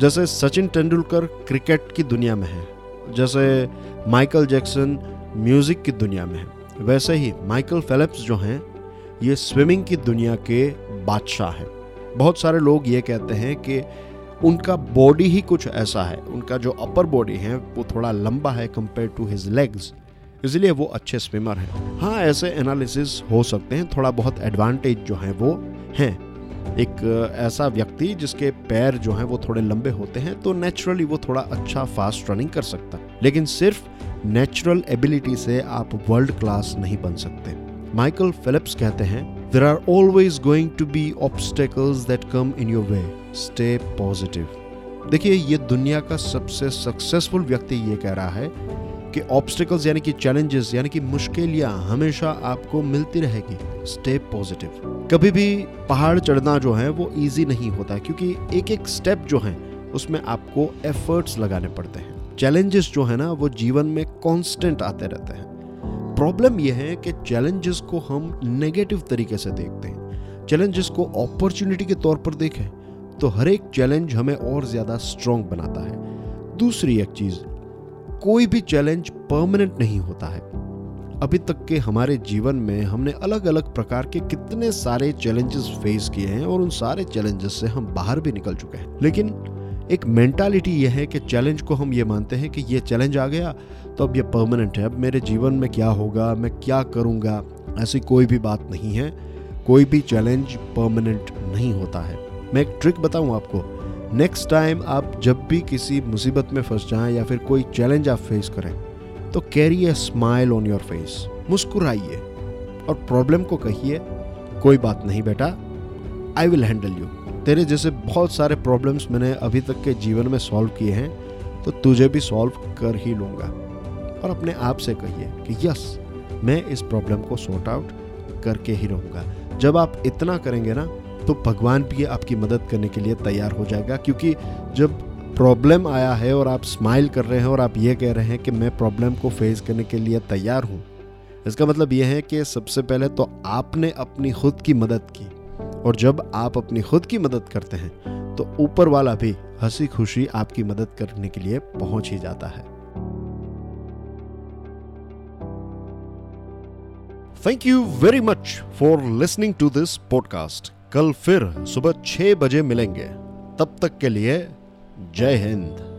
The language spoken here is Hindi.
जैसे सचिन तेंदुलकर क्रिकेट की दुनिया में है, जैसे माइकल जैक्सन म्यूज़िक की दुनिया में है, वैसे ही माइकल फेलिप्स जो हैं, ये स्विमिंग की दुनिया के बादशाह हैं। बहुत सारे लोग ये कहते हैं कि उनका बॉडी ही कुछ ऐसा है, उनका जो अपर बॉडी है, वो थोड़ा लंबा है कंपेयर टू हिज लेग्स इसलिए वो अच्छे स्विमर हैं। हाँ ऐसे एनालिसिस हो सकते हैं, थोड़ा बहुत एडवांटेज जो है वो हैं। एक ऐसा व्यक्ति जिसके पैर जो हैं वो थोड़े लंबे होते हैं तो नेचुरली वो थोड़ा अच्छा फास्ट रनिंग कर सकता है। लेकिन सिर्फ़ नेचुरल एबिलिटी से आप वर्ल्ड क्लास नहीं बन सकते। माइकल फिलिप्स कहते हैं there are always going to be obstacles that come in your way stay positive देखिए, ये दुनिया का सबसे सक्सेसफुल व्यक्ति ये कह रहा है कि ऑब्स्टिकल्स यानी कि चैलेंजेस यानी कि मुश्किलियाँ हमेशा आपको मिलती रहेगी। स्टे पॉजिटिव कभी भी पहाड़ चढ़ना जो है, वो इजी नहीं होता, क्योंकि एक एक स्टेप जो है, उसमें आपको एफर्ट्स लगाने पड़ते हैं। चैलेंजेस जो है ना, वो जीवन में कांस्टेंट आते रहते हैं। प्रॉब्लम यह है कि चैलेंजेस को हम नेगेटिव तरीके से देखते हैं। चैलेंजेस को अपॉर्चुनिटी के तौर पर देखें तो हर एक चैलेंज हमें और ज़्यादा स्ट्रॉन्ग बनाता है। दूसरी एक चीज़ कोई भी चैलेंज परमानेंट नहीं होता है। अभी तक के हमारे जीवन में हमने अलग अलग प्रकार के कितने सारे चैलेंजेस फेस किए हैं और उन सारे चैलेंजेस से हम बाहर भी निकल चुके हैं। लेकिन एक मेंटालिटी यह है कि चैलेंज को हम ये मानते हैं कि ये चैलेंज आ गया तो अब ये परमानेंट है। अब मेरे जीवन में क्या होगा, मैं क्या करूँगा, ऐसी कोई भी बात नहीं है। कोई भी चैलेंज परमानेंट नहीं होता है। मैं एक ट्रिक बताऊँ आपको। नेक्स्ट टाइम आप जब भी किसी मुसीबत में फंस जाएँ या फिर कोई चैलेंज आप फेस करें तो carry a smile on your face मुस्कुराइए और प्रॉब्लम को कहिए, कोई बात नहीं बेटा आई विल हैंडल यू तेरे जैसे बहुत सारे प्रॉब्लम्स मैंने अभी तक के जीवन में सॉल्व किए हैं तो तुझे भी सॉल्व कर ही लूँगा। और अपने आप से कहिए कि, यस, मैं इस प्रॉब्लम को सॉर्ट आउट करके ही रहूँगा। जब आप इतना करेंगे ना तो भगवान भी आपकी मदद करने के लिए तैयार हो जाएगा, क्योंकि जब प्रॉब्लम आया है और आप स्माइल कर रहे हैं और आप ये कह रहे हैं कि मैं प्रॉब्लम को फेस करने के लिए तैयार हूँ, इसका मतलब यह है कि सबसे पहले तो आपने अपनी खुद की मदद की और जब आप अपनी खुद की मदद करते हैं तो ऊपर वाला भी हँसी खुशी आपकी मदद करने के लिए पहुँच ही जाता है। Thank you very much for listening to this podcast कल फिर सुबह छह बजे मिलेंगे। तब तक के लिए जय हिंद।